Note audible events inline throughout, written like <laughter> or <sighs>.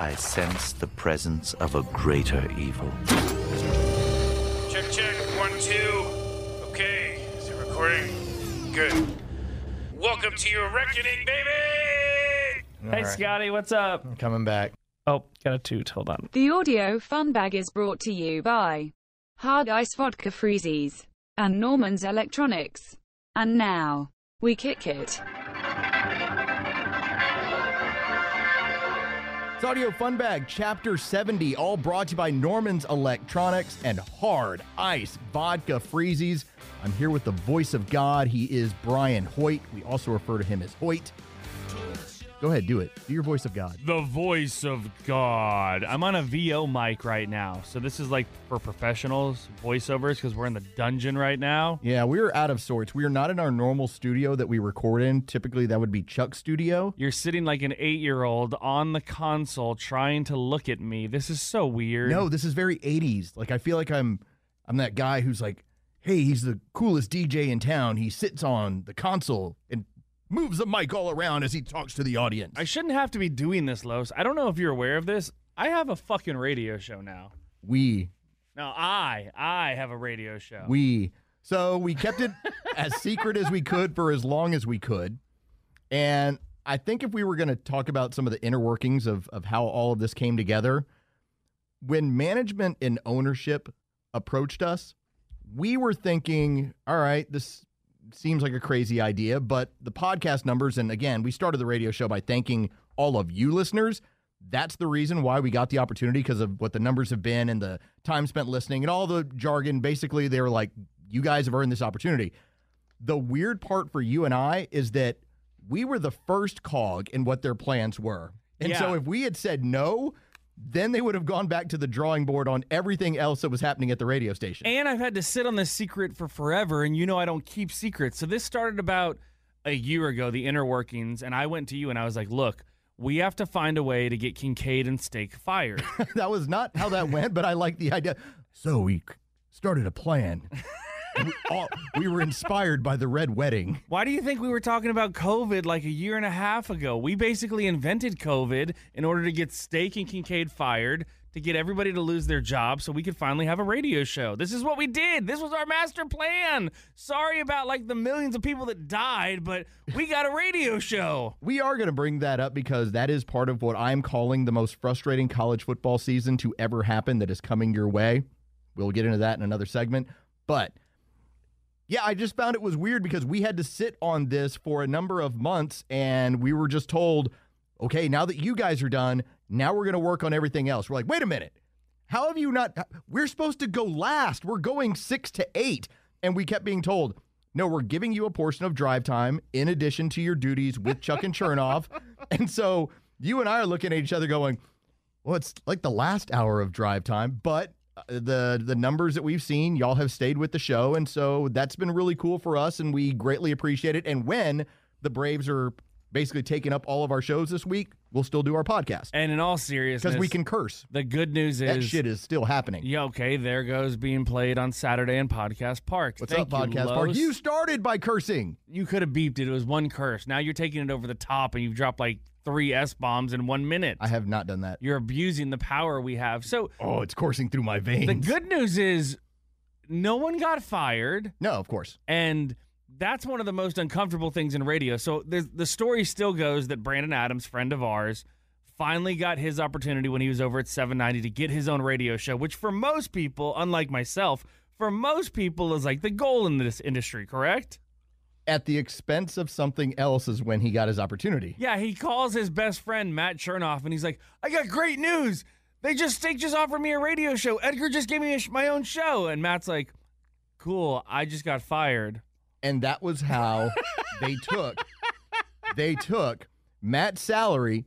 I sense the presence of a greater evil. Check, check. One, two. Okay. Is it recording? Good. Welcome to your reckoning, baby! Hey, Scotty, what's up? I'm coming back. Oh, got a toot. Hold on. The audio fun bag is brought to you by Hard Ice Vodka Freezies and Norman's Electronics. And now, we kick it. It's Audio Fun Bag, Chapter 70, all brought to you by Norman's Electronics and Hard Ice Vodka Freezies. I'm here with the voice of God. He is Brian Hoyt. We also refer to him as Hoyt. Go ahead, do it. Do your voice of God. The voice of God. I'm on a VO mic right now. So this is like for professionals, voiceovers, because we're in the dungeon right now. Yeah, we are out of sorts. We are not in our normal studio that we record in. Typically, that would be Chuck's studio. You're sitting like an eight year old on the console trying to look at me. This is so weird. No, this is very 80s. Like I feel like I'm I'm that guy who's like, "Hey, he's the coolest DJ in town. He sits on the console and moves the mic all around as he talks to the audience." I shouldn't have to be doing this, Los. I don't know if you're aware of this. I have a fucking radio show now. we No, I, I have a radio show. we so we kept it <laughs> as secret as we could for as long as we could. And I think if we were going to talk about some of the inner workings of of how all of this came together, when management and ownership approached us, we were thinking, all right, this seems like a crazy idea, but the podcast numbers, and again, we started the radio show by thanking all of you listeners. That's the reason why we got the opportunity because of what the numbers have been and the time spent listening and all the jargon. Basically, they were like, you guys have earned this opportunity. The weird part for you and I is that we were the first cog in what their plans were. And so if we had said no, then they would have gone back to the drawing board on everything else that was happening at the radio station. And I've had to sit on this secret for forever, and you know I don't keep secrets. So this started about a year ago, the inner workings, and I went to you and I was like, look, we have to find a way to get Kincaid and Steak fired. <laughs> that was not how that went, but I like the idea. So we started a plan. <laughs> we, all, we were inspired by the red wedding. Why do you think we were talking about COVID like a year and a half ago? We basically invented COVID in order to get Steak and Kincaid fired, to get everybody to lose their job so we could finally have a radio show. This is what we did. This was our master plan. Sorry about like the millions of people that died, but we got a radio show. We are going to bring that up because that is part of what I'm calling the most frustrating college football season to ever happen that is coming your way. We'll get into that in another segment. But yeah, I just found it was weird because we had to sit on this for a number of months and we were just told, okay, now that you guys are done, now we're going to work on everything else. We're like, wait a minute. How have you not? We're supposed to go last. We're going six to eight. And we kept being told, no, we're giving you a portion of drive time in addition to your duties with Chuck and Chernoff. <laughs> and so you and I are looking at each other going, well, it's like the last hour of drive time, but the the numbers that we've seen, y'all have stayed with the show, and so that's been really cool for us, and we greatly appreciate it. And when the Braves are basically taking up all of our shows this week, we'll still do our podcast And in all seriousness, because we can curse. The good news That is shit is still happening. Yeah, okay, there goes being played on Saturday in Podcast Park. What's Thank up, you, podcast park? You started by cursing. you could have beeped it. It was one curse. Now you're taking it over the top and you've dropped like three S bombs in one minute. I have not done that. You're abusing the power we have. So Oh, it's coursing through my veins. the good news is no one got fired. No, of course. And that's one of the most uncomfortable things in radio. So the the story still goes that Brandon Adams, friend of ours, finally got his opportunity when he was over at 790 to get his own radio show, which for most people, unlike myself, for most people is like the goal in this industry, correct? At the expense of something else is when he got his opportunity. Yeah, he calls his best friend Matt Chernoff and he's like, "I got great news. They just they just offered me a radio show. Edgar just gave me a sh- my own show." And Matt's like, "Cool, I just got fired." And that was how <laughs> they took they took Matt's salary,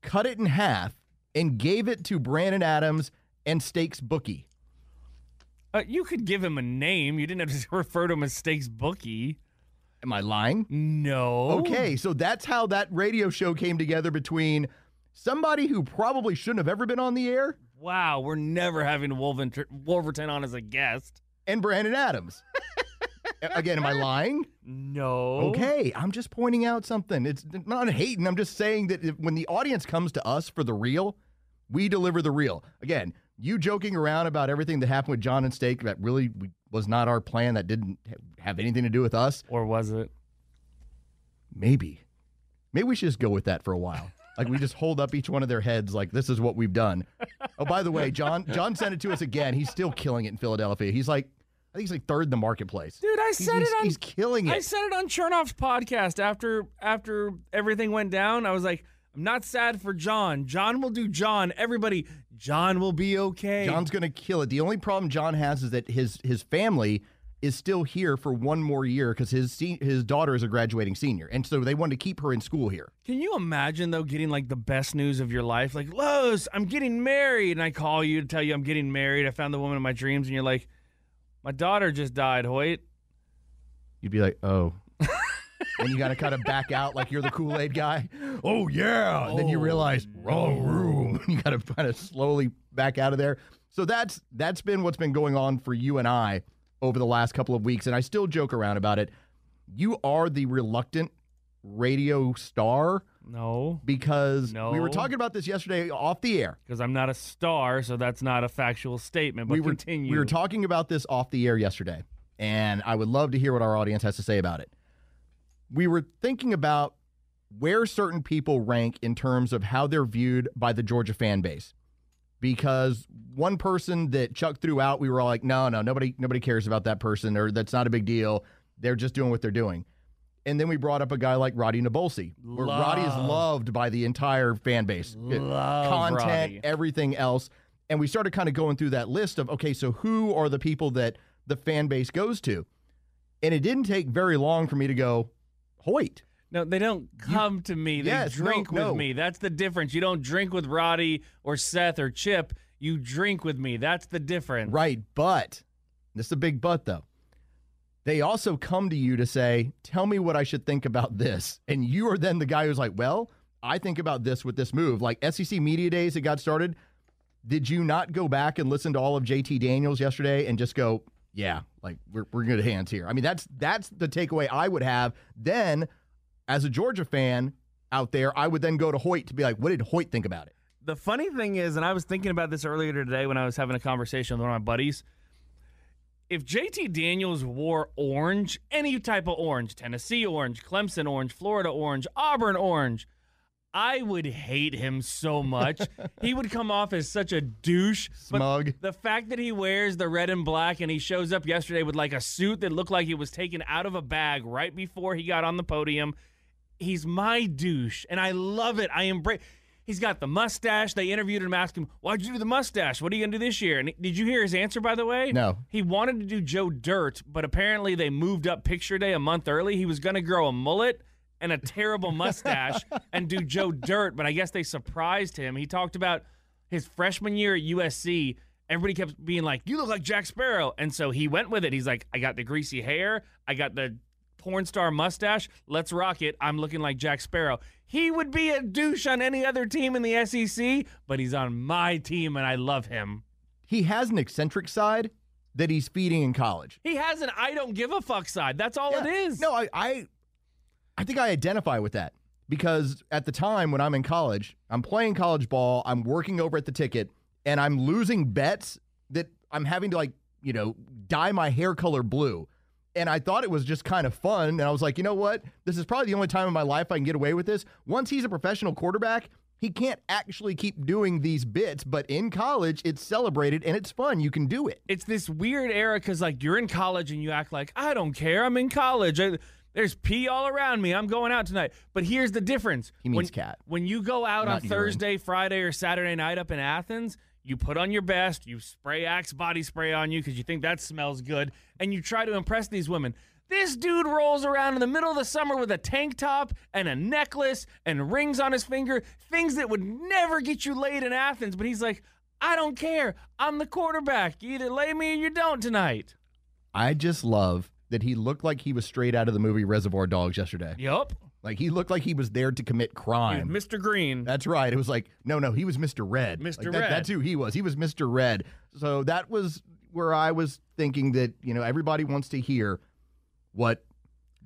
cut it in half, and gave it to Brandon Adams and Steak's Bookie. Uh, you could give him a name. You didn't have to <laughs> refer to him as Steak's Bookie. Am I lying? No. Okay, so that's how that radio show came together between somebody who probably shouldn't have ever been on the air Wow, we're never having Wolverton, Wolverton on as a guest. and Brandon Adams. <laughs> Again, am I lying? No. Okay, I'm just pointing out something. It's not hating. I'm just saying that if, when the audience comes to us for the real, we deliver the real. Again, you joking around about everything that happened with John and Steak that really was not our plan, that didn't have anything to do with us. Or was it? Maybe. Maybe we should just go with that for a while. Like we just hold up each one of their heads like this is what we've done. Oh, by the way, John John sent it to us again. He's still killing it in Philadelphia. He's like I think he's like third in the marketplace. Dude, I He's, said he's, it on he's killing it. I said it on Chernoff's podcast after after everything went down. I was like, I'm not sad for John. John will do John. Everybody, John will be okay. John's going to kill it. The only problem John has is that his his family is still here for one more year because his his daughter is a graduating senior, and so they wanted to keep her in school here. Can you imagine though getting like the best news of your life? Like, Los, I'm getting married, and I call you to tell you I'm getting married. I found the woman of my dreams, and you're like, my daughter just died, Hoyt. You'd be like, oh. And you got to kind of back out like you're the Kool Aid guy. Oh yeah. And then you oh. realize wrong room. <laughs> you got to kind of slowly back out of there. So that's that's been what's been going on for you and I over the last couple of weeks, and I still joke around about it. You are the reluctant radio star No, because we were talking about this yesterday off the air. because I'm not a star, so that's not a factual statement. But we were continue. we were talking about this off the air yesterday, and I would love to hear what our audience has to say about it. We were thinking about where certain people rank in terms of how they're viewed by the Georgia fan base. Because one person that Chuck threw out, we were all like, no, no, nobody nobody cares about that person, or that's not a big deal. They're just doing what they're doing. And then we brought up a guy like Roddy Nabolsi, where Roddy is loved by the entire fan base. Love Content, Roddy. everything else. And we started kind of going through that list of, okay, so who are the people that the fan base goes to? And it didn't take very long for me to go, Hoyt. No, they don't come to me. They Yes, no, drink with no. me. That's the difference. You don't drink with Roddy or Seth or Chip. You drink with me. That's the difference. Right. But this is a big but, though. They also come to you to say, tell me what I should think about this. And you are then the guy who's like, well, I think about this with this move. Like SEC Media Days that got started. Did you not go back and listen to all of JT Daniels yesterday and just go, yeah, like we're, we're good hands here? I mean, that's that's the takeaway I would have. Then, as a Georgia fan out there, I would then go to Hoyt to be like, what did Hoyt think about it? The funny thing is, and I was thinking about this earlier today when I was having a conversation with one of my buddies. If JT Daniels wore orange, any type of orange, Tennessee orange, Clemson orange, Florida orange, Auburn orange, I would hate him so much. he would come off as such a douche. Smug. the fact that he wears the red and black and he shows up yesterday with like a suit that looked like he was taken out of a bag right before he got on the podium, he's my douche, and I love it. I embrace. He's got the mustache. They interviewed him, asked him, "Why'd you do the mustache? What are you gonna do this year?" And did you hear his answer? By the way, No. He wanted to do Joe Dirt, but apparently they moved up picture day a month early. He was gonna grow a mullet and a terrible mustache and do Joe Dirt, but I guess they surprised him. He talked about his freshman year at USC. Everybody kept being like, "You look like Jack Sparrow," and so he went with it. He's like, "I got the greasy hair. I got the porn star mustache. Let's rock it. I'm looking like Jack Sparrow. He would be a douche on any other team in the SEC, but he's on my team and I love him. He has an eccentric side that he's feeding in college. He has an I don't give a fuck side. That's all it Yeah. is. No, I, I, I think I identify with that because at the time when I'm in college, I'm playing college ball, I'm working over at the ticket, and I'm losing bets that I'm having to like, you know, dye my hair color blue. And I thought it was just kind of fun. And I was like, you know what? This is probably the only time in my life I can get away with this. Once he's a professional quarterback, he can't actually keep doing these bits, but in college, it's celebrated and it's fun. You can do it. It's this weird era because like you're in college and you act like I don't care. I'm in college. There's pee all around me. I'm going out tonight. But here's the difference. He means when, cat. When you go out Not on urine. Thursday, Friday, or Saturday night up in Athens, you put on your best, you spray Axe body spray on you because you think that smells good, and you try to impress these women. This dude rolls around in the middle of the summer with a tank top and a necklace and rings on his finger, things that would never get you laid in Athens. But he's like, I don't care. I'm the quarterback. You either lay me or you don't tonight. I just love that he looked like he was straight out of the movie Reservoir Dogs yesterday. Yep. Like he looked like he was there to commit crime. Mr. Green. That's right. It was like, no, no, he was Mr. Red. Mr. Like, that- Red. That's who he was. He was Mr. Red. So that was where I was thinking that, you know, everybody wants to hear what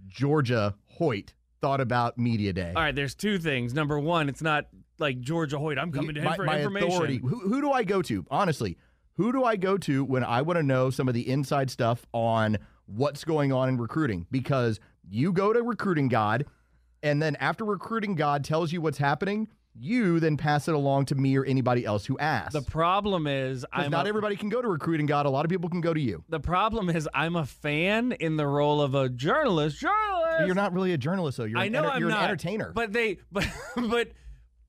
Georgia Hoyt thought about Media Day. All right, there's two things. Number one, it's not like Georgia Hoyt. I'm coming to him my, for my information. authority. Who, who do I go to? Honestly, who do I go to when I want to know some of the inside stuff on what's going on in recruiting? Because you go to Recruiting God, and then after Recruiting God tells you what's happening, you then pass it along to me or anybody else who asks. The problem is, I'm not a, everybody can go to Recruiting God. A lot of people can go to you. the problem is I'm a fan in the role of a journalist. Journalist. But you're not really a journalist, though. You're I know enter- I'm you're not. an entertainer. But they, <laughs> but but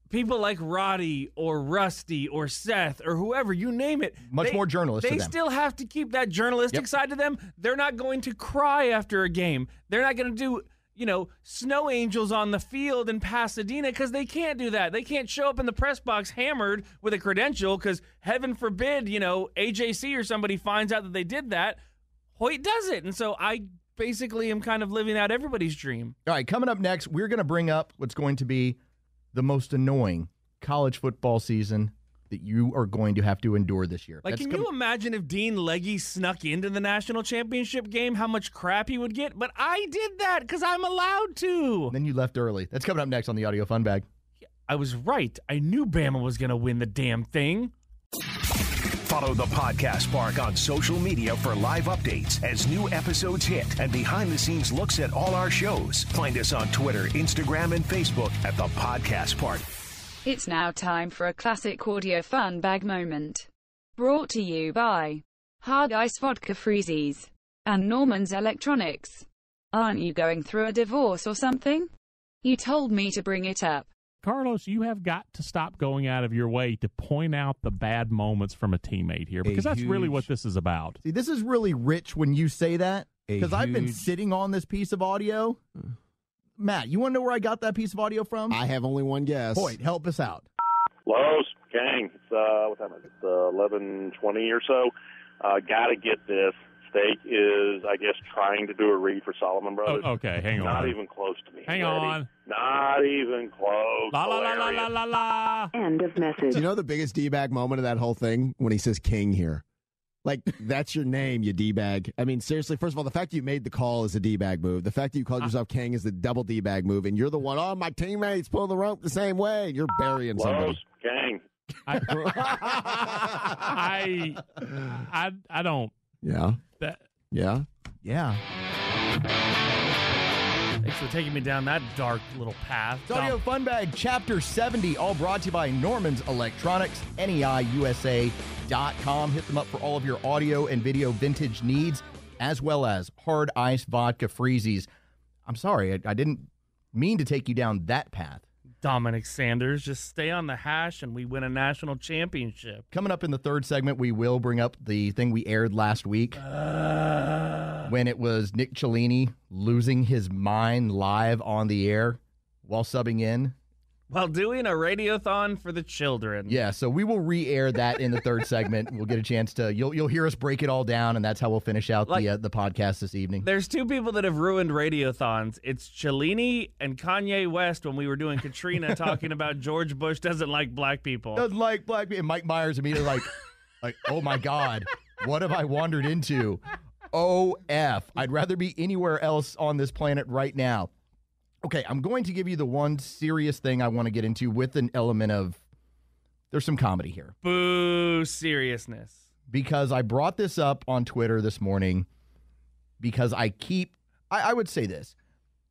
people like Roddy or Rusty or Seth or whoever you name it, Much they- more journalist They still have to keep that journalistic Yep. side to them. They're not going to cry after a game. They're not going to do. You know, snow angels on the field in Pasadena because they can't do that. They can't show up in the press box hammered with a credential because heaven forbid, you know, AJC or somebody finds out that they did that. Hoyt does it. And so I basically am kind of living out everybody's dream. All right, coming up next, we're going to bring up what's going to be the most annoying college football season that you are going to have to endure this year. Like, That's can com- you imagine if Dean Legge snuck into the national championship game, how much crap he would get? But I did that because I'm allowed to. Then you left early. That's coming up next on the Audio Fun Bag. I was right. I knew Bama was going to win the damn thing. Follow the podcast park on social media for live updates as new episodes hit and behind the scenes looks at all our shows. Find us on Twitter, Instagram, and Facebook at the podcast park. It's now time for a classic audio fun bag moment. Brought to you by Hard Ice Vodka Freezies and Norman's Electronics. Aren't you going through a divorce or something? You told me to bring it up. Carlos, you have got to stop going out of your way to point out the bad moments from a teammate here because that's really what this is about. See, this is really rich when you say that because I've been sitting on this piece of audio. Matt, you want to know where I got that piece of audio from? I have only one guess. Hoyt, help us out. Los, gang. It's uh, what time is it? Uh, Eleven twenty or so. Uh, Got to get this. Steak is, I guess, trying to do a read for Solomon Brothers. Oh, okay, hang on. Not even close to me. Hang Ready? on. Not even close. La la la la la la la. End of message. Do you know the biggest d bag moment of that whole thing when he says King here? Like that's your name, you d bag. I mean, seriously. First of all, the fact that you made the call is a d bag move. The fact that you called uh. yourself King is the double d bag move, and you're the one. Oh, my teammates pull the rope the same way. and You're burying somebody. Los, gang. I, <laughs> I, I, I don't. yeah, That, yeah. Yeah. Thanks for taking me down that dark little path. It's Audio Fun Bag Chapter 70, all brought to you by Norman's Electronics, E NEIUSA.com. Hit them up for all of your audio and video vintage needs, as well as hard ice vodka freezies. I'm sorry, I, I didn't mean to take you down that path. Dominick Sanders, just stay on the hash and we win a national championship. Coming up in the third segment, we will bring up the thing we aired last week when it was Nick Cellini losing his mind live on the air while subbing in. While doing a radiothon for the children. Yeah, so we will re-air that in the third segment. We'll get a chance to you'll you'll hear us break it all down, and that's how we'll finish out Like- the uh, the podcast this evening. There's two people that have ruined radiothons. It's Cellini and Kanye West when we were doing Katrina <laughs> talking about George Bush doesn't like black people. Doesn't like black people. And Mike Myers immediately like, <laughs> like, oh my god, what have I wandered into? OF. I'd rather be anywhere else on this planet right now. Okay, I'm going to give you the one serious thing I want to get into with an element of there's some comedy here. Boo seriousness. because I brought this up on Twitter this morning because I keep, I, I would say this.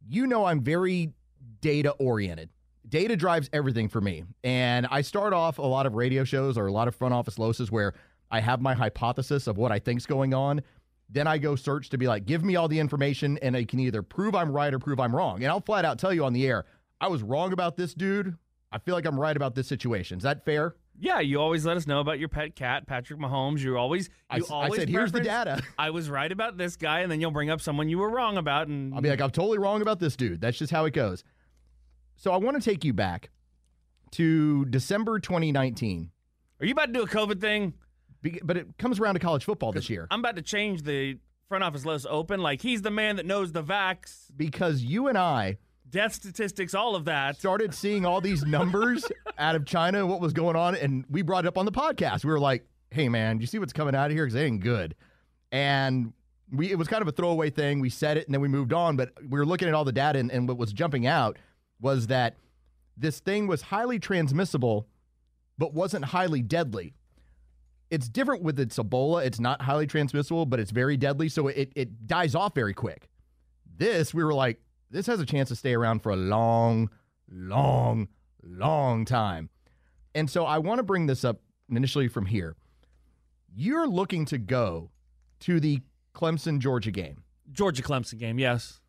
You know, I'm very data oriented. data drives everything for me. And I start off a lot of radio shows or a lot of front office losses where I have my hypothesis of what I think's going on. Then I go search to be like, give me all the information, and I can either prove I'm right or prove I'm wrong. And I'll flat out tell you on the air, I was wrong about this dude. I feel like I'm right about this situation. Is that fair? Yeah, you always let us know about your pet cat, Patrick Mahomes. You always, I you I always said, "Here's the data." I was right about this guy, and then you'll bring up someone you were wrong about, and I'll be like, I'm totally wrong about this dude. That's just how it goes. So I want to take you back to December 2019. Are you about to do a COVID thing? But it comes around to college football this year I'm about to change the front office list open. Like he's the man that knows the vax, because you and I death statistics, all of that. started seeing all these numbers <laughs> out of China, what was going on, and we brought it up on the podcast. We were like, "Hey, man, do you see what's coming out of here? Because it ain't good." And we it was kind of a throwaway thing. We said it and then we moved on. But we were looking at all the data, and, and what was jumping out was that this thing was highly transmissible, but wasn't highly deadly. It's different with its Ebola. It's not highly transmissible, but it's very deadly, so it it dies off very quick. This we were like, this has a chance to stay around for a long, long, long time. And so I want to bring this up initially from here. You're looking to go to the Clemson Georgia game. Georgia Clemson game, yes.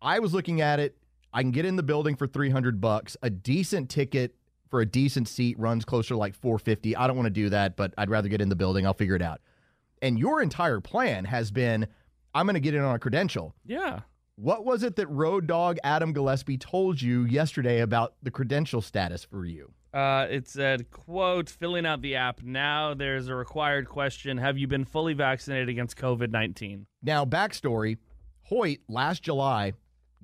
I was looking at it. I can get in the building for 300 bucks. A decent ticket for a decent seat runs closer to like 450. I don't want to do that, but I'd rather get in the building. I'll figure it out. And your entire plan has been I'm going to get in on a credential. Yeah. What was it that Road Dog Adam Gillespie told you yesterday about the credential status for you? Uh, it said, quote, filling out the app. Now there's a required question. Have you been fully vaccinated against COVID 19? Now, backstory Hoyt last July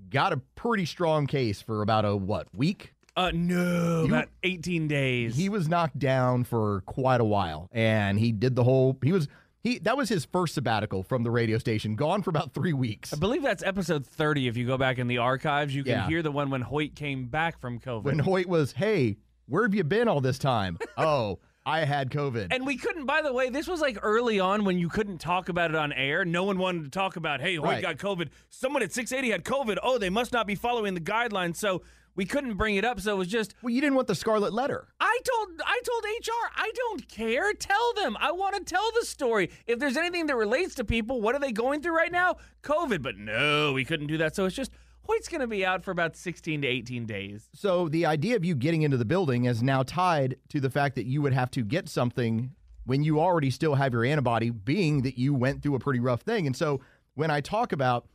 got a pretty strong case for about a what, week? Uh, no, You- about 18 days. He was knocked down for quite a while and he did the whole, he was, he, that was his first sabbatical from the radio station, gone for about three weeks. I believe that's episode 30. If you go back in the archives, you can Yeah. hear the one when Hoyt came back from COVID. When Hoyt was, hey, where have you been all this time? <laughs> oh, I had COVID. and we couldn't, by the way, this was like early on when you couldn't talk about it on air. No one wanted to talk about, hey, Hoyt Right. got COVID. Someone at 680 had COVID. Oh, they must not be following the guidelines. So we couldn't bring it up. So it was just, well, you didn't want the scarlet letter. I told I told HR, I don't care. Tell them. I want to tell the story. If there's anything that relates to people, what are they going through right now? COVID. But no, we couldn't do that. So it's just Hoyt's going to be out for about 16 to 18 days. So the idea of you getting into the building is now tied to the fact that you would have to get something when you already still have your antibody, being that you went through a pretty rough thing. And so when I talk about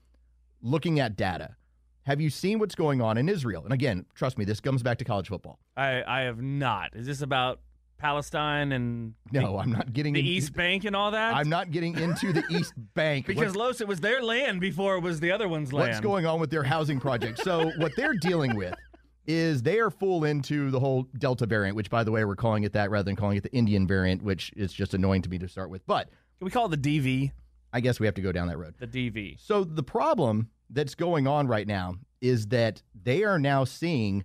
looking at data, have you seen what's going on in Israel? And again, trust me, this comes back to college football. I I have not. Is this about Palestine and No, the, I'm not getting the in- East Bank and all that? I'm not getting into the East <laughs> Bank because Los, it was their land before it was the other one's land. what's going on with their housing project. So what they're dealing with is they are full into the whole Delta variant, which by the way we're calling it that rather than calling it the Indian variant, which is just annoying to me to start with. But Can we call it the DV? I guess we have to go down that road. The DV. So the problem that's going on right now is that they are now seeing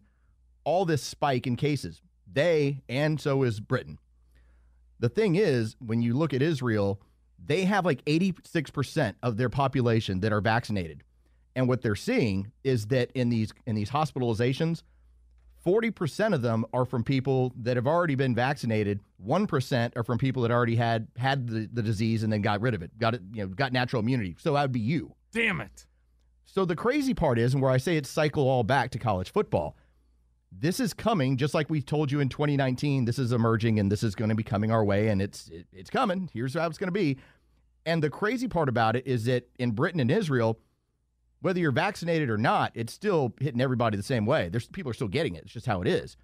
all this spike in cases. They and so is Britain. The thing is, when you look at Israel, they have like 86% of their population that are vaccinated. And what they're seeing is that in these in these hospitalizations, 40% of them are from people that have already been vaccinated. 1% are from people that already had had the, the disease and then got rid of it, got it, you know, got natural immunity. So that would be you. Damn it. So the crazy part is, and where I say it's cycle all back to college football, this is coming just like we told you in 2019. This is emerging and this is going to be coming our way, and it's it, it's coming. Here's how it's going to be. And the crazy part about it is that in Britain and Israel, whether you're vaccinated or not, it's still hitting everybody the same way. There's people are still getting it. It's just how it is,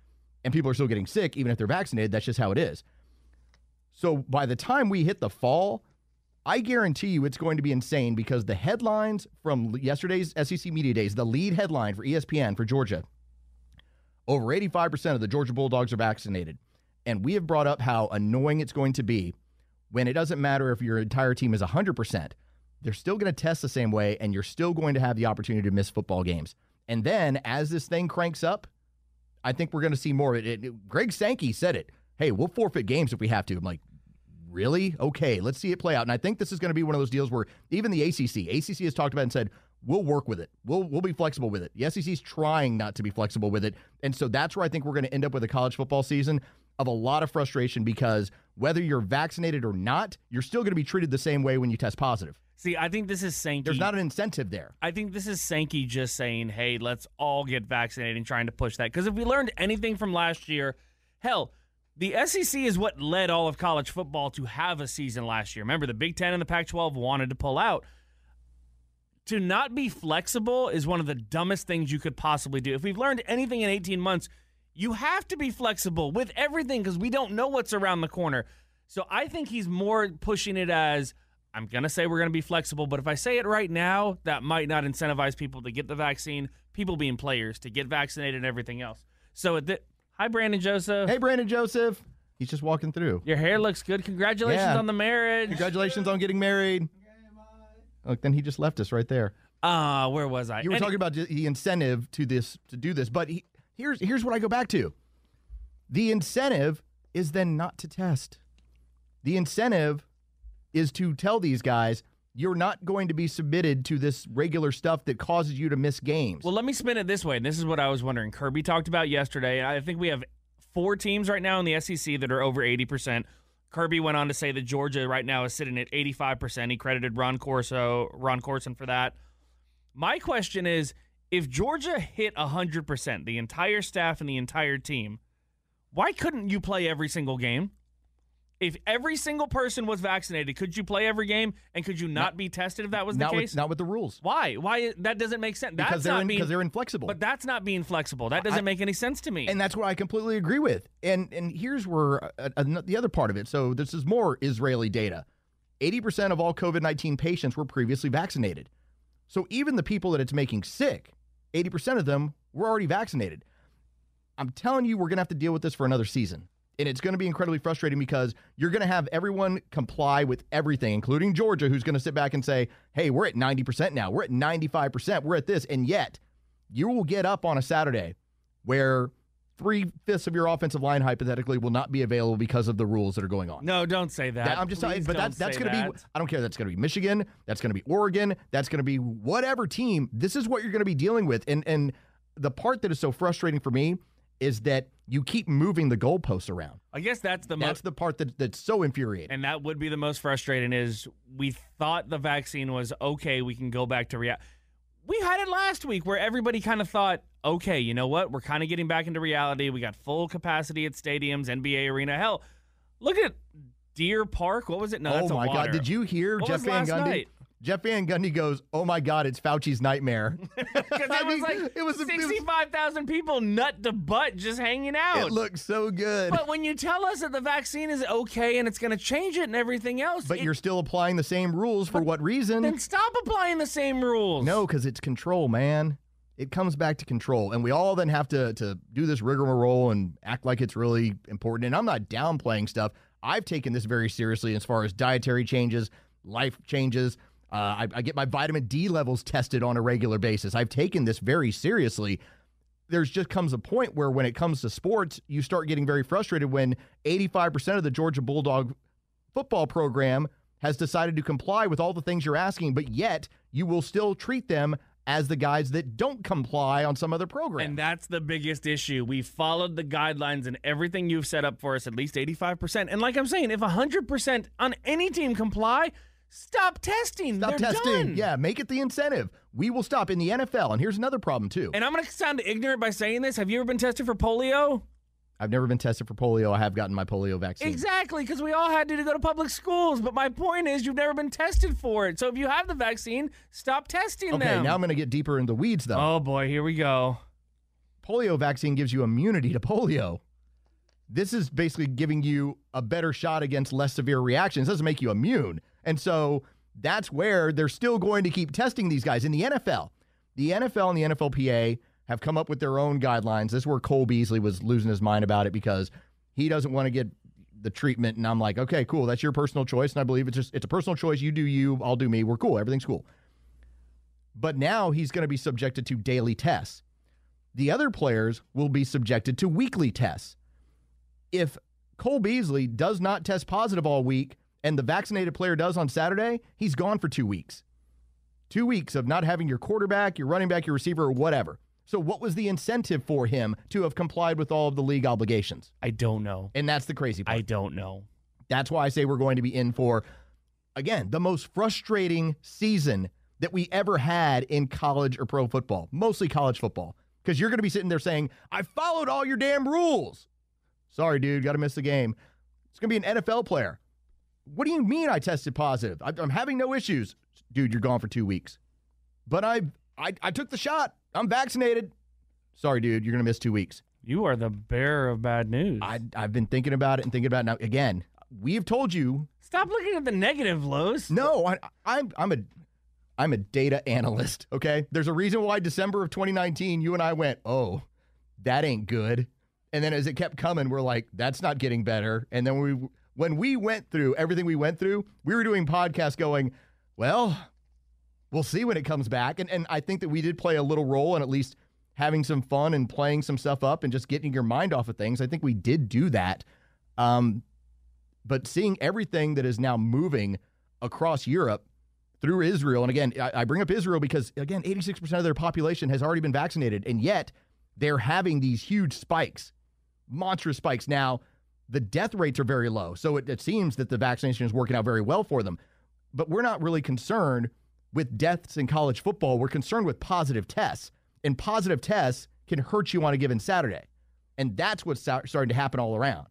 and people are still getting sick even if they're vaccinated. That's just how it is. So by the time we hit the fall, I guarantee you it's going to be insane because the headlines from yesterday's SEC Media Days, the lead headline for ESPN for Georgia, over 85% of the Georgia Bulldogs are vaccinated. And we have brought up how annoying it's going to be when it doesn't matter if your entire team is 100%. They're still going to test the same way, and you're still going to have the opportunity to miss football games. And then as this thing cranks up, I think we're going to see more of it. Greg Sankey said it. Hey, we'll forfeit games if we have to. I'm like, really? Okay, let's see it play out. And I think this is going to be one of those deals where even the ACC, ACC has talked about and said, we'll work with it. We'll we'll be flexible with it. The SEC's trying not to be flexible with it, and so that's where I think we're going to end up with a college football season of a lot of frustration because whether you're vaccinated or not, you're still going to be treated the same way when you test positive. See, I think this is Sankey. There's not an incentive there. I think this is Sankey just saying, hey, let's all get vaccinated and trying to push that. Because if we learned anything from last year, hell, the SEC is what led all of college football to have a season last year. Remember, the Big Ten and the Pac 12 wanted to pull out. To not be flexible is one of the dumbest things you could possibly do. If we've learned anything in 18 months, you have to be flexible with everything because we don't know what's around the corner. So I think he's more pushing it as I'm going to say we're going to be flexible, but if I say it right now, that might not incentivize people to get the vaccine, people being players to get vaccinated and everything else. So, at the, hi, Brandon Joseph. Hey, Brandon Joseph. He's just walking through. Your hair looks good. Congratulations Yeah. on the marriage. Congratulations on getting married. Look, then he just left us right there. Uh, where was I? You were Any- talking about the incentive to this to do this, but he, here's here's what I go back to. The incentive is then not to test. The incentive is to tell these guys you're not going to be submitted to this regular stuff that causes you to miss games. Well, let me spin it this way. And this is what I was wondering. Kirby talked about yesterday. I think we have four teams right now in the SEC that are over 80%. Kirby went on to say that Georgia right now is sitting at 85%. He credited Ron Corso, Ron Courson for that. My question is if Georgia hit 100%, the entire staff and the entire team, why couldn't you play every single game? If every single person was vaccinated, could you play every game and could you not, be tested if that was the not case? with, not with the rules Why? Why that doesn't make sense? because That's they're not in, being, because they're inflexible. but that's not being flexible. That doesn't I- make any sense to me. And that's what I completely agree with. And and here's where uh, uh, the other part of it. So this is more Israeli data. 80% of all COVID-19 patients were previously vaccinated. So even the people that it's making sick, 80% of them were already vaccinated. I'm telling you we're going to have to deal with this for another season. And it's going to be incredibly frustrating because you're going to have everyone comply with everything, including Georgia, who's going to sit back and say, hey, we're at 90% now. We're at 95%. We're at this. And yet, you will get up on a Saturday where three fifths of your offensive line hypothetically will not be available because of the rules that are going on. no, don't say that. That- I'm just saying, but don't that's that's going to be. I don't care. That's going to be Michigan. That's going to be Oregon. That's going to be whatever team. This is what you're going to be dealing with. And and the part that is so frustrating for me is that you keep moving the goalposts around. I guess that's the That's most the part that that's so infuriating. and that would be the most frustrating is we thought the vaccine was okay, we can go back to reality. We had it last week where everybody kind of thought, okay, you know what? We're kind of getting back into reality. We got full capacity at stadiums, NBA arena. Hell, look at Deer Park. What was it? No, oh that's a my water. God! Did you hear What Jeff Van Gundy? night? Jeff Van Gundy goes, "Oh my God, it's Fauci's nightmare." <laughs> Because <laughs> I there was like it was- it sixty-five thousand people nut to butt just hanging out. it looked so good. But when you tell us that the vaccine is okay and it's going to change it and everything else, But it- you're still applying the same rules for what reason? then stop applying the same rules. No, because it's control, man. It comes back to control, and we all then have to to do this rigmarole and act like it's really important. And I'm not downplaying stuff. I've taken this very seriously as far as dietary changes, life changes. Uh, I, I get my vitamin D levels tested on a regular basis. I've taken this very seriously. There's just comes a point where when it comes to sports, you start getting very frustrated when 85% of the Georgia Bulldog football program has decided to comply with all the things you're asking, but yet you will still treat them as the guys that don't comply on some other program. And that's the biggest issue. We followed the guidelines and everything you've set up for us, at least 85%. And like I'm saying, if 100% on any team comply, stop testing. Stop They're testing. done. Yeah, make it the incentive. We will stop in the NFL. And here's another problem, too. And I'm going to sound ignorant by saying this. Have you ever been tested for polio? I've never been tested for polio. I have gotten my polio vaccine. Exactly, because we all had to, to go to public schools. But my point is, you've never been tested for it. So if you have the vaccine, stop testing Okay, them. now I'm going to get deeper in the weeds, though. oh boy, here we go. polio vaccine gives you immunity to polio. This is basically giving you a better shot against less severe reactions. It doesn't make you immune. And so that's where they're still going to keep testing these guys in the NFL. The NFL and the NFLPA have come up with their own guidelines. This is where Cole Beasley was losing his mind about it because he doesn't want to get the treatment. And I'm like, okay, cool. That's your personal choice. And I believe it's just it's a personal choice. You do you, I'll do me. We're cool. Everything's cool. But now he's going to be subjected to daily tests the other players will be subjected to weekly tests. If Cole Beasley does not test positive all week and the vaccinated player does on Saturday, he's gone for two weeks. Two weeks of not having your quarterback, your running back, your receiver, or whatever. So, what was the incentive for him to have complied with all of the league obligations? I don't know. And that's the crazy part. I don't know. That's why I say we're going to be in for, again, the most frustrating season that we ever had in college or pro football, mostly college football. Because you're going to be sitting there saying, I followed all your damn rules. Sorry, dude, got to miss the game. It's going to be an NFL player. What do you mean I tested positive? I- I'm having no issues. Dude, you're gone for two weeks. But I, I, I took the shot. I'm vaccinated. Sorry, dude, you're going to miss two weeks. You are the bearer of bad news. I, I've been thinking about it and thinking about it. Now, again, we have told you Stop looking at the negative, Los. No, I, I'm I'm a I'm a data analyst. Okay, there's a reason why December of 2019, you and I went, oh, that ain't good. And then as it kept coming, we're like, that's not getting better. And then we when we went through everything we went through, we were doing podcasts going, well, we'll see when it comes back. And and I think that we did play a little role in at least having some fun and playing some stuff up and just getting your mind off of things. I think we did do that. Um, but seeing everything that is now moving across Europe through Israel, and again, I, I bring up Israel because again, 86% of their population has already been vaccinated, and yet they're having these huge spikes, monstrous spikes. Now, the death rates are very low, so it, it seems that the vaccination is working out very well for them. But we're not really concerned with deaths in college football. We're concerned with positive tests, and positive tests can hurt you on a given Saturday, and that's what's starting to happen all around.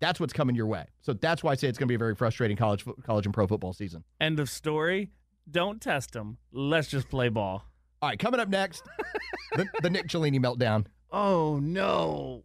That's what's coming your way. So that's why I say it's going to be a very frustrating college college and pro football season. End of story. Don't test them. Let's just play ball. All right, coming up next, the, the Nick Cellini meltdown. <laughs> Oh no.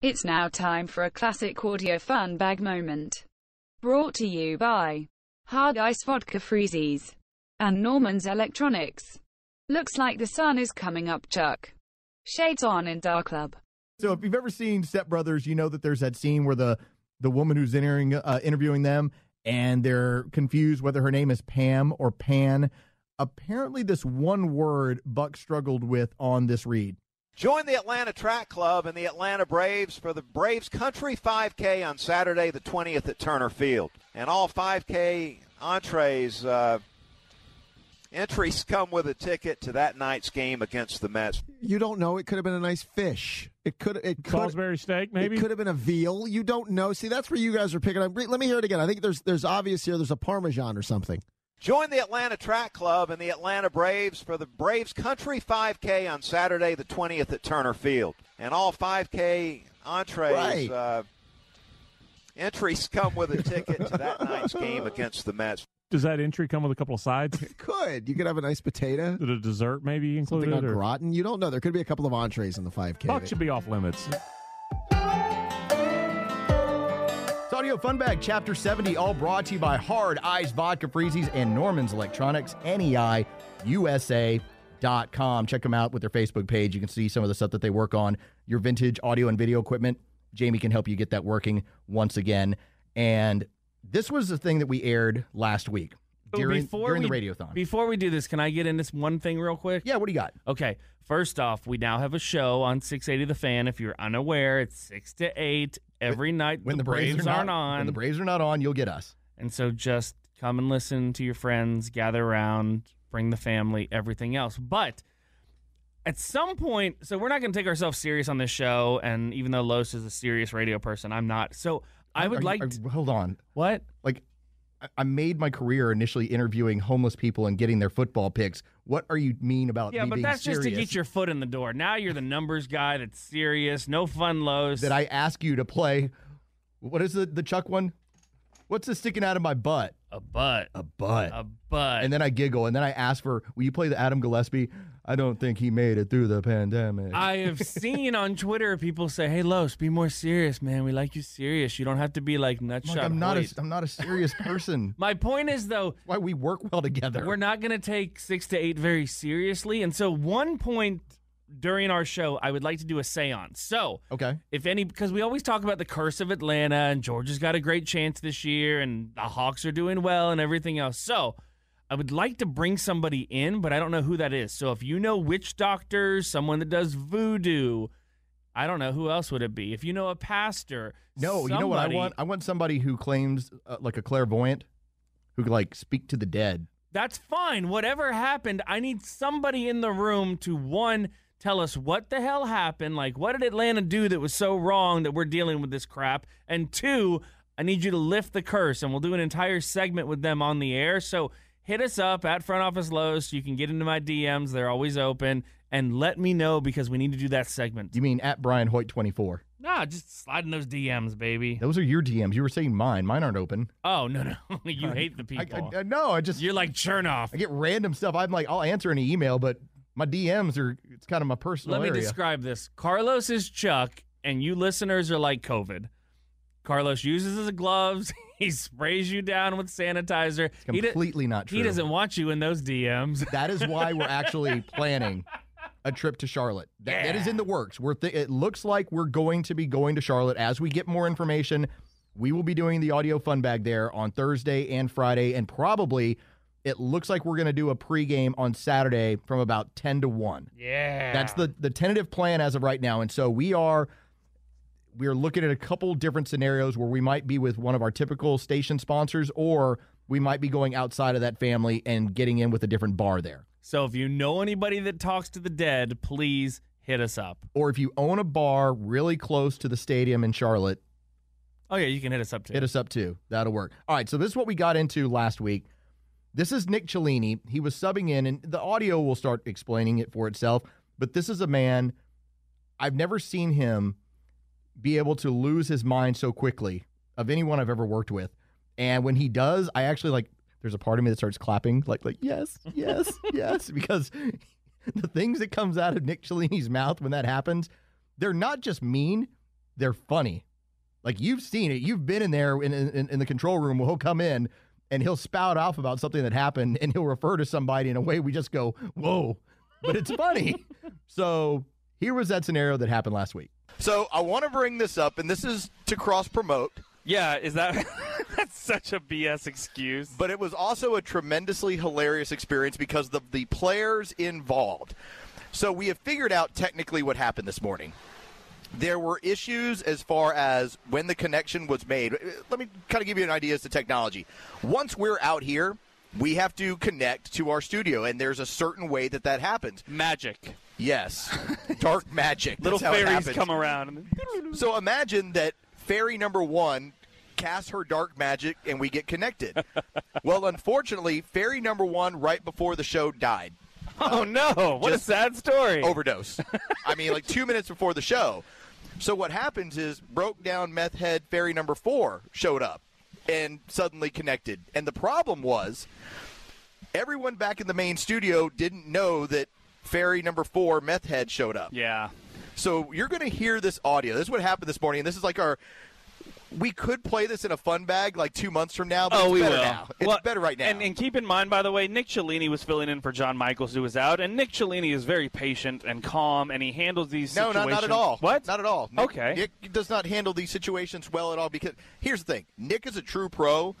It's now time for a classic audio fun bag moment. Brought to you by Hard Ice Vodka Freezies and Norman's Electronics. Looks like the sun is coming up, Chuck. Shades on in Dark Club. So if you've ever seen Step Brothers, you know that there's that scene where the the woman who's entering, uh, interviewing them and they're confused whether her name is Pam or Pan. Apparently, this one word Buck struggled with on this read. Join the Atlanta Track Club and the Atlanta Braves for the Braves Country 5K on Saturday, the 20th at Turner Field. And all 5K entrees, uh, entries come with a ticket to that night's game against the Mets. You don't know. It could have been a nice fish. It could. It could. Salisbury steak, maybe. It could have been a veal. You don't know. See, that's where you guys are picking up. Let me hear it again. I think there's there's obvious here. There's a parmesan or something. Join the Atlanta Track Club and the Atlanta Braves for the Braves Country 5K on Saturday, the 20th at Turner Field. And all 5K entrees, Right. uh, entries come with a ticket to that night's game against the Mets. Does that entry come with a couple of sides? <laughs> It could. You could have a nice potato. Did a dessert maybe Something included? on or- gratin. You don't know. There could be a couple of entrees in the 5K. Buck should be off limits. Audio Fun Bag, Chapter 70, all brought to you by Hard Ice Vodka Freezies and Norman's Electronics, E NEIUSA.com. Check them out with their Facebook page. You can see some of the stuff that they work on. Your vintage audio and video equipment. Jamie can help you get that working once again. And this was the thing that we aired last week during, before during we, the radiothon. Before we do this, can I get in this one thing real quick? yeah, what do you got? Okay. First off, we now have a show on 680 The Fan. If you're unaware, it's 6 to 8 every night. When the, Braves, are aren't not, on. When the Braves are not on, you'll get us. and so just come and listen to your friends, gather around, bring the family, everything else. But at some point, so we're not going to take ourselves serious on this show. And even though Los is a serious radio person, I'm not. So I would Are you- like. are- hold on. what? Like, I- made my career initially interviewing homeless people and getting their football picks. What are you mean about Yeah, me but that's just to get your foot in the door. Now you're the numbers guy that's serious, no fun Los. that I ask you to play. What is the the Chuck one? What's the sticking out of my butt? a butt. A butt. A butt. and then I giggle, and then I ask for, "Will you play the Adam Gillespie?" I don't think he made it through the pandemic. I have <laughs> seen on Twitter people say, "Hey, Los, be more serious, man. We like you serious. You don't have to be like nutshot." like, I'm not a, Hoyt." I'm not a serious <laughs> person. My point is though, Why we work well together? we're not going to take six to eight very seriously, and so one point during our show, I would like to do a séance. So, okay. if any, because we always talk about the curse of Atlanta, and Georgia's got a great chance this year, and the Hawks are doing well, and everything else. So, I would like to bring somebody in, but I don't know who that is. So, if you know witch doctors, someone that does voodoo, I don't know who else would it be. If you know a pastor, No, you know what I want? I want somebody who claims uh, like a clairvoyant, who could like speak to the dead. That's fine. Whatever happened, I need somebody in the room to one tell us what the hell happened. Like, what did Atlanta do that was so wrong that we're dealing with this crap? And two, I need you to lift the curse, and we'll do an entire segment with them on the air. So hit us up at Front Office Los so you can get into my DMs. They're always open. And let me know because we need to do that segment. You mean at Brian Hoyt twenty four? Nah, just sliding those DMs, baby. Those are your DMs. You were saying mine. Mine aren't open. Oh, no, no. <laughs> you hate the people. I, I, no, I just You're like Chernoff. I get random stuff. I'm like, I'll answer any email, but my DMs are it's kind of my personal Let me area. describe this. Carlos is Chuck, and you listeners are like COVID. Carlos uses his gloves. <laughs> He sprays you down with sanitizer. He do- completely not true. He doesn't want you in those DMs. <laughs> That is why we're actually <laughs> planning a trip to Charlotte. That, that is in the works. We're th- it looks like we're going to be going to Charlotte as we get more information. We will be doing the audio fun bag there on Thursday and Friday, and probably it looks like we're going to do a pregame on Saturday from about ten to one. Yeah. That's the the tentative plan as of right now, and so we are we are looking at a couple different scenarios where we might be with one of our typical station sponsors, or we might be going outside of that family and getting in with a different bar there. So if you know anybody that talks to the dead, please hit us up. or if you own a bar really close to the stadium in Charlotte, Oh yeah, you can hit us up too. hit us up too. That'll work. All right, so this is what we got into last week. This is Nick Cellini. He was subbing in, and the audio will start explaining it for itself. But this is a man I've never seen him be able to lose his mind so quickly of anyone I've ever worked with. And when he does, I actually like. There's a part of me that starts clapping, like like yes, yes, <laughs> yes, because the things that comes out of Nick Cellini's mouth when that happens, they're not just mean, they're funny. Like you've seen it, you've been in there in, in, in the control room. He'll come in and he'll spout off about something that happened, and he'll refer to somebody in a way we just go, "Whoa!" But it's funny. <laughs> so here was that scenario that happened last week. So I want to bring this up, and this is to cross promote. Yeah, is that <laughs> that's such a BS excuse? But it was also a tremendously hilarious experience because of the players involved. So we have figured out technically what happened this morning. There were issues as far as when the connection was made. Let me kind of give you an idea as to technology. Once we're out here, we have to connect to our studio, and there's a certain way that that happens. Magic. Yes, <laughs> dark magic. Little That's how it fairies come around. So imagine that fairy number one casts her dark magic and we get connected. <laughs> well, unfortunately, fairy number one right before the show died. oh no! What a sad story. Overdose. I mean, like two minutes before the show. So what happens is broke down meth head fairy number four showed up and suddenly connected. And the problem was everyone back in the main studio didn't know that fairy number four meth head showed up. Yeah. So you're going to hear this audio. This is what happened this morning. And this is like our. We could play this in a fun bag like two months from now, but oh, it's we better will. now. It's Well, better right now. And, and keep in mind, by the way, Nick Cellini was filling in for John Michaels, who was out, and Nick Cellini is very patient and calm, and he handles these no, situations. not, not at all. What? Not at all. Nick, Okay. Nick does not handle these situations well at all because here's the thing Nick is a true pro.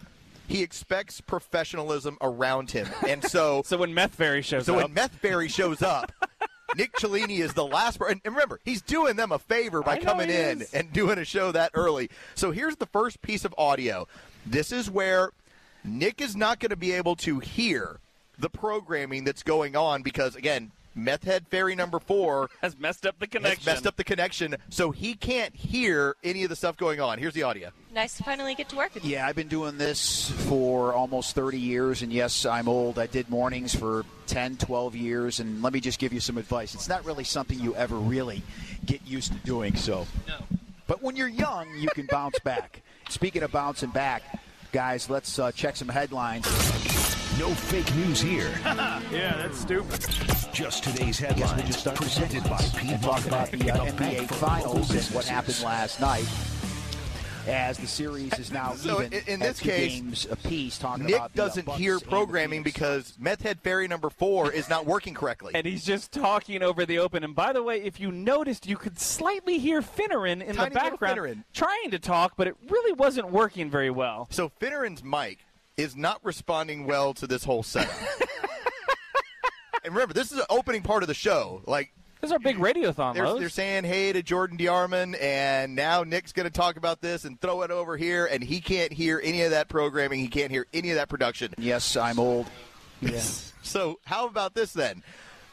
He expects professionalism around him. And so. <laughs> so when Meth Fairy shows so up. So when Meth Fairy shows up. <laughs> Nick Cellini is the last person. And remember, he's doing them a favor by coming in is. and doing a show that early. So here's the first piece of audio. This is where Nick is not going to be able to hear the programming that's going on because, again, Meth Head Fairy number four <laughs> has messed up the has connection. messed up the connection, so he can't hear any of the stuff going on. Here's the audio. Nice to finally get to work with you. Yeah, I've been doing this for almost 30 years, and yes, I'm old. I did mornings for 10, 12 years, and let me just give you some advice. It's not really something you ever really get used to doing, so. No. But when you're young, you can bounce back. Speaking of bouncing back, guys, let's uh, check some headlines. No fake news here. <laughs> yeah, that's stupid. Just today's headlines presented by Pete and talk about the uh, Bank NBA for Finals and what happened last night. As the series is now So even in, in this case, games apiece, talking Nick about uh, doesn't Bucks hear programming because Meth Head Fairy number four is not working correctly. and he's just talking over the open. And by the way, if you noticed, you could slightly hear Finneran in Tiny the background Finneran. trying to talk, but it really wasn't working very well. So Finneran's mic is not responding well to this whole setup. <laughs> and remember, this is the opening part of the show. Like This is our big radiothon, they're, Lowe's. they're saying hey to Jordan DeArmond, and now Nick's going to talk about this and throw it over here, and he can't hear any of that programming. He can't hear any of that production. Yes, I'm old. <laughs> Yeah. so how about this then?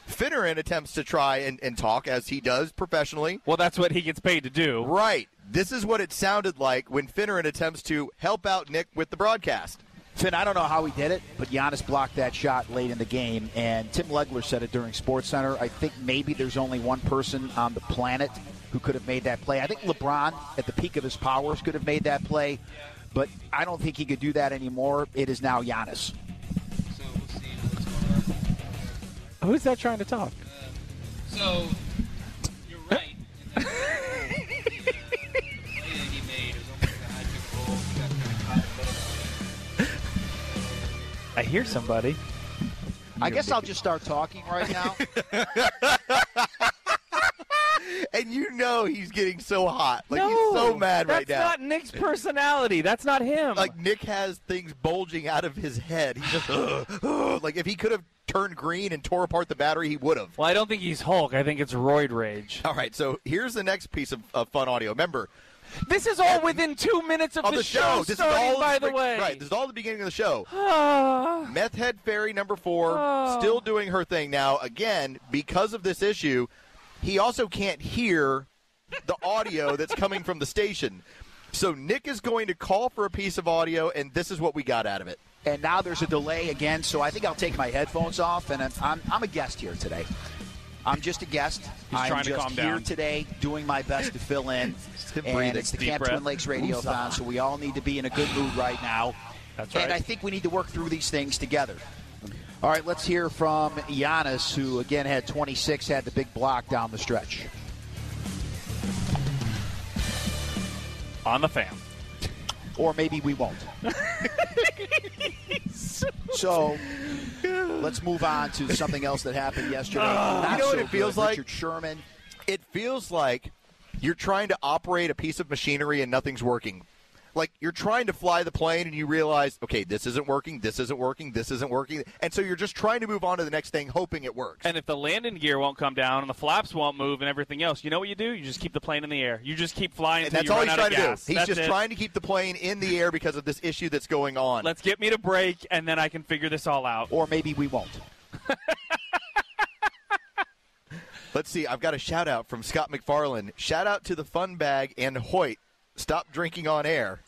Finneran attempts to try and, and talk as he does professionally. Well, that's what he gets paid to do. Right. This is what it sounded like when Finneran attempts to help out Nick with the broadcast. Finn, I don't know how he did it, but Giannis blocked that shot late in the game. And Tim Legler said it during Sports Center. I think maybe there's only one person on the planet who could have made that play. I think LeBron, at the peak of his powers, could have made that play, but I don't think he could do that anymore. It is now Giannis. Who's that trying to talk? So, you're right. <laughs> I hear somebody. I guess I'll just start talking right now. <laughs> and you know he's getting so hot. Like no, he's so mad right now. that's not Nick's personality. That's not him. like Nick has things bulging out of his head. He's just "Ugh, <sighs> ugh." <gasps> like if he could have turned green and tore apart the battery, he would have. well, I don't think he's Hulk. I think it's roid rage. All right, so here's the next piece of, of fun audio. Remember, This is all within two minutes of, of the, the show. This is all by the right, way. Right, this is all the beginning of the show. <sighs> Ah. Meth Head Fairy number four Oh. still doing her thing now. Again, because of this issue, he also can't hear the audio that's coming from the station. So Nick is going to call for a piece of audio, and this is what we got out of it. and now there's a delay again, so I think I'll take my headphones off, and I'm, I'm, I'm a guest here today. I'm just a guest. He's I'm trying to just calm here down. today doing my best to fill in. <laughs> and breathing. it's the Deep Camp breath. Twin Lakes Radiothon, so we all need to be in a good mood right now. That's right. And. I think we need to work through these things together. All right, let's hear from Giannis, who again had 26, had the big block down the stretch. On the fan. Or maybe we won't. <laughs> so let's move on to something else that happened yesterday. Ah. you know what it feels good. like? Richard Sherman. It feels like you're trying to operate a piece of machinery and nothing's working. Like you're trying to fly the plane and you realize, okay, this isn't working, this isn't working, this isn't working, and so you're just trying to move on to the next thing, hoping it works. And if the landing gear won't come down and the flaps won't move and everything else, you know what you do? You just keep the plane in the air. You just keep flying And that's you all he's trying to gas. do. He's That's just it. trying to keep the plane in the air because of this issue that's going on. Let's get me to break, and then I can figure this all out. Or maybe we won't. <laughs> Let's see. I've got a shout out from Scott McFarland. Shout out to the Fun Bag and Hoyt. Stop drinking on air.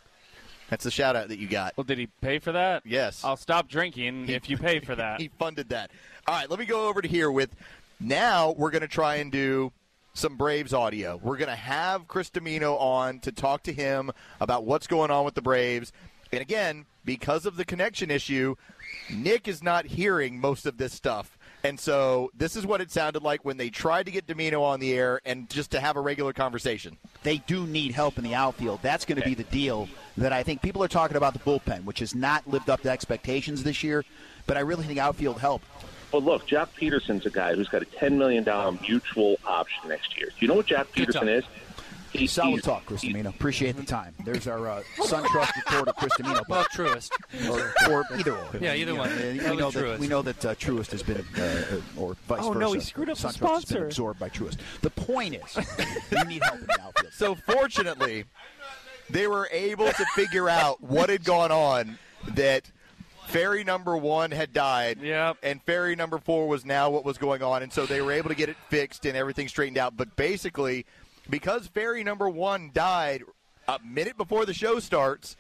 That's the shout out that you got. Well, did he pay for that? Yes. I'll stop drinking if you pay for <laughs> that. he funded that. All right, let me go over to here with. Now we're going to try and do some Braves audio. We're going to have Chris Domino on to talk to him about what's going on with the Braves. And again, because of the connection issue, Nick is not hearing most of this stuff. And so this is what it sounded like when they tried to get Domino on the air and just to have a regular conversation. They do need help in the outfield. That's going to be the deal that I think people are talking about the bullpen, which has not lived up to expectations this year. But I really think outfield help. Well, look, Joc Pederson's a guy who's got a $10 million mutual option next year. Do you know what Joc Pederson is? He- Solid he's- talk, Chris Domino. Appreciate the time. There's our uh, <laughs> SunTrust reporter, Chris Domino. Well, Truist. Or, or either or. Yeah, either You know, one. uh, We know that, Truist. we know that uh, Truist has been, uh, or vice Oh, versa. no, he screwed up the SunTrust has been absorbed by Truist. The point is, you need help in the outfield. <laughs> So fortunately, they were able to figure out what had gone on that Fairy number one had died. Yep. And fairy number four was now what was going on. And so they were able to get it fixed and everything straightened out. But basically, because fairy number one died a minute before the show starts,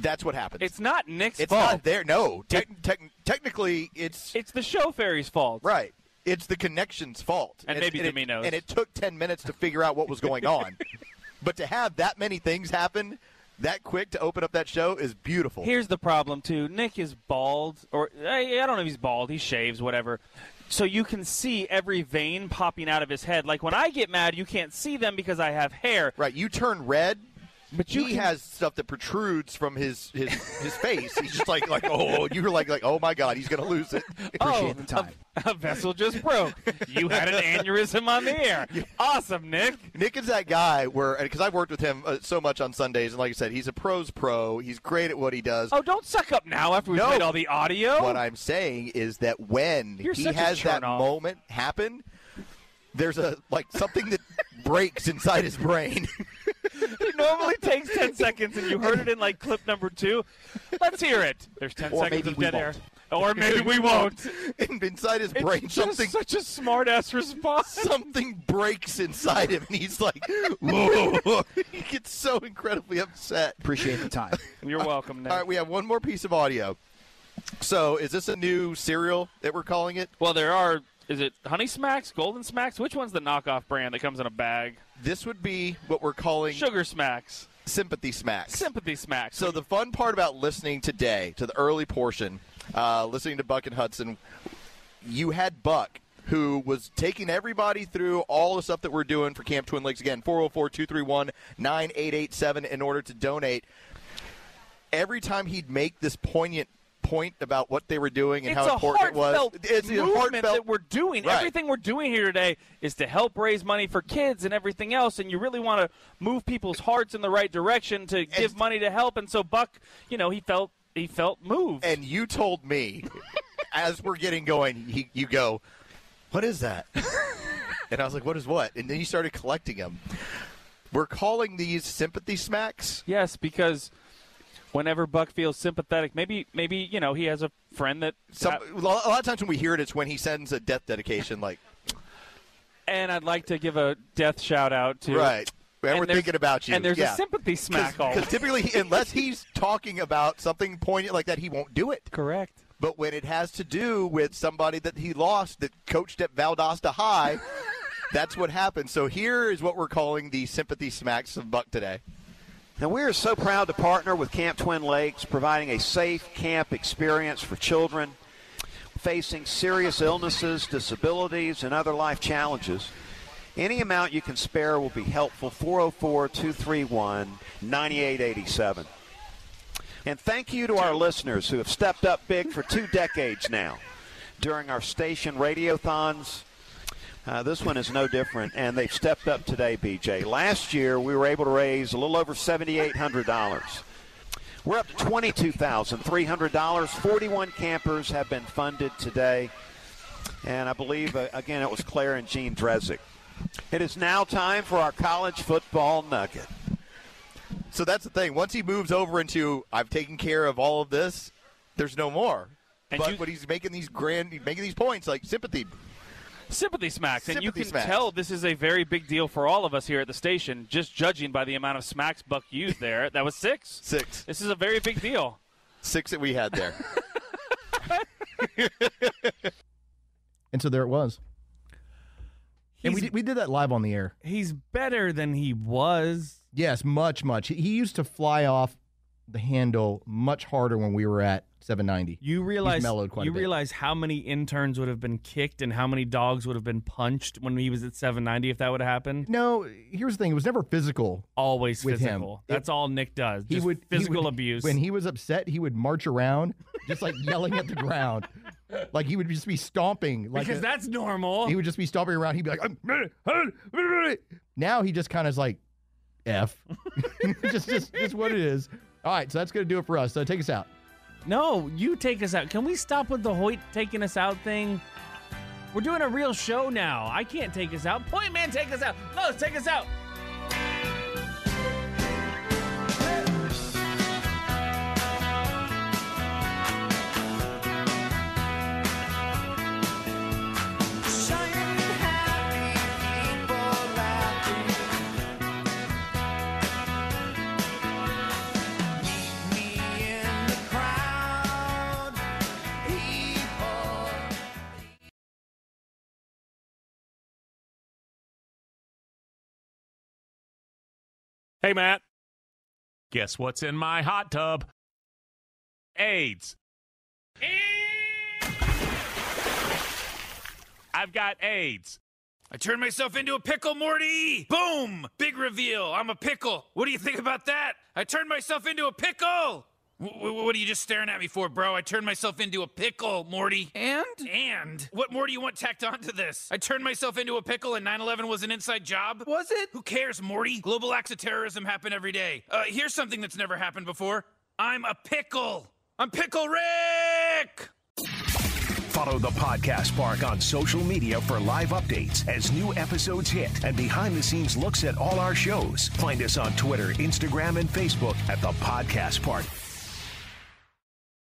that's what happens. It's not Nick's It's fault. not there. No. Tec- tec- technically, it's. It's the show fairy's fault. Right. It's the connection's fault. And maybe it, Domino's. And it took 10 minutes to figure out what was going on. <laughs> but to have that many things happen that quick to open up that show is beautiful. Here's the problem too. Nick is bald, or I I don't know if he's bald. He shaves, whatever. So you can see every vein popping out of his head. Like when I get mad, you can't see them because I have hair. Right. You turn red. But you he can- has stuff that protrudes from his his, his face. He's just like like oh you were like like oh my god he's gonna lose it. <laughs> Appreciate oh, the time. A, <laughs> a vessel just broke. You had an aneurysm on the air. <laughs> Awesome, Nick. Nick is that guy where because I've worked with him uh, so much on Sundays and like I said he's a pros pro. He's great at what he does. Oh, don't suck up now after we No. played all the audio. What I'm saying is that when You're he has that turn-off. moment happen, there's a like something that breaks inside his brain. <laughs> It normally takes 10 seconds, and you heard it in like clip number two. Let's hear it. There's 10 Or seconds of we dead air. Or <laughs> maybe we won't. and inside his It's brain, just something such a smart ass response. <laughs> something breaks inside him, and he's like, "Whoa!" he gets so incredibly upset. Appreciate the time. You're welcome, Nick. All right, we have one more piece of audio. So, is this a new cereal that we're calling it? Well, there are. Is it Honey Smacks, Golden Smacks? Which one's the knockoff brand that comes in a bag? This would be what we're calling Sugar Smacks. Sympathy Smacks. Sympathy Smacks. So the fun part about listening today to the early portion, uh, listening to Buck and Hudson, you had Buck who was taking everybody through all the stuff that we're doing for Camp Twin Lakes. Again, 404-231-9887 in order to donate. Every time he'd make this poignant point about what they were doing and it's how important it was. It's a movement that we're doing. Right. Everything we're doing here today is to help raise money for kids and everything else. And you really want to move people's hearts in the right direction to give money to help. And so Buck, you know, he felt he felt moved. And you told me <laughs> as we're getting going, he, you go, "What is that?" <laughs> and I was like, "What is what?" And then you started collecting them. We're calling these sympathy smacks. Yes, because whenever Buck feels sympathetic, maybe maybe you know he has a friend that. Some, a lot of times when we hear it, it's when he sends a death dedication, like and I'd like to give a death shout out to right. And, we're thinking about you. And there's yeah. a sympathy smack all. Because typically, he- unless he's talking about something poignant like that, he won't do it. Correct. But when it has to do with somebody that he lost that coached at Valdosta High, <laughs> that's what happens. So here is what we're calling the sympathy smacks of Buck today. Now, we are so proud to partner with Camp Twin Lakes, providing a safe camp experience for children facing serious illnesses, disabilities, and other life challenges. Any amount you can spare will be helpful. 404 231 9887. And thank you to our listeners who have stepped up big for two decades now during our station radiothons. Uh, this one is no different, and they've stepped up today, BJ. Last year, we were able to raise a little over $7,800. We're up to $22,300. 41 campers have been funded today. And I believe, uh, again, it was Claire and Gene Drezick. It is now time for our college football nugget. So that's the thing. Once he moves over into I've taken care of all of this, there's no more. And but you- when he's making these grand, making these points like sympathy. Sympathy smacks, and you can smacks. tell this is a very big deal for all of us here at the station. Just judging by the amount of smacks Buck used there, that was six. Six. This is a very big deal. Six that we had there. <laughs> And so there it was. and we did, we did that live on the air. He's better than he was. Yes, much, much. He, he used to fly off the handle much harder when we were at 790. You realize He's mellowed quite you realize how many interns would have been kicked and how many dogs would have been punched when he was at 790 if that would have happened. No, here's the thing. It was never physical. Always with him. physical. That's all Nick does. He would he physical would- abuse. When he was upset, he would march around, <laughs> just like yelling at the ground, like he would just be stomping. Like because a- that's normal. he would just be stomping around. He'd be like, now he just kind of is like, f, <laughs> just just just what it is. All right, so that's gonna do it for us. So take us out. No, you take us out. Can we stop with the Hoyt taking us out thing? We're doing a real show now. I can't take us out. Point man, take us out. No, take us out. Hey, Matt. Guess what's in my hot tub? AIDS. I've got AIDS. I turned myself into a pickle, Morty! Boom! Big reveal. I'm a pickle. What do you think about that? I turned myself into a pickle! W- w- what are you just staring at me for, bro? I turned myself into a pickle, Morty. And? And? What more do you want tacked onto this? I turned myself into a pickle and 9 11 was an inside job? Was it? Who cares, Morty? Global acts of terrorism happen every day. Uh, here's something that's never happened before I'm a pickle! I'm Pickle Rick! Follow the Podcast Park on social media for live updates as new episodes hit and behind the scenes looks at all our shows. Find us on Twitter, Instagram, and Facebook at the Podcast Park.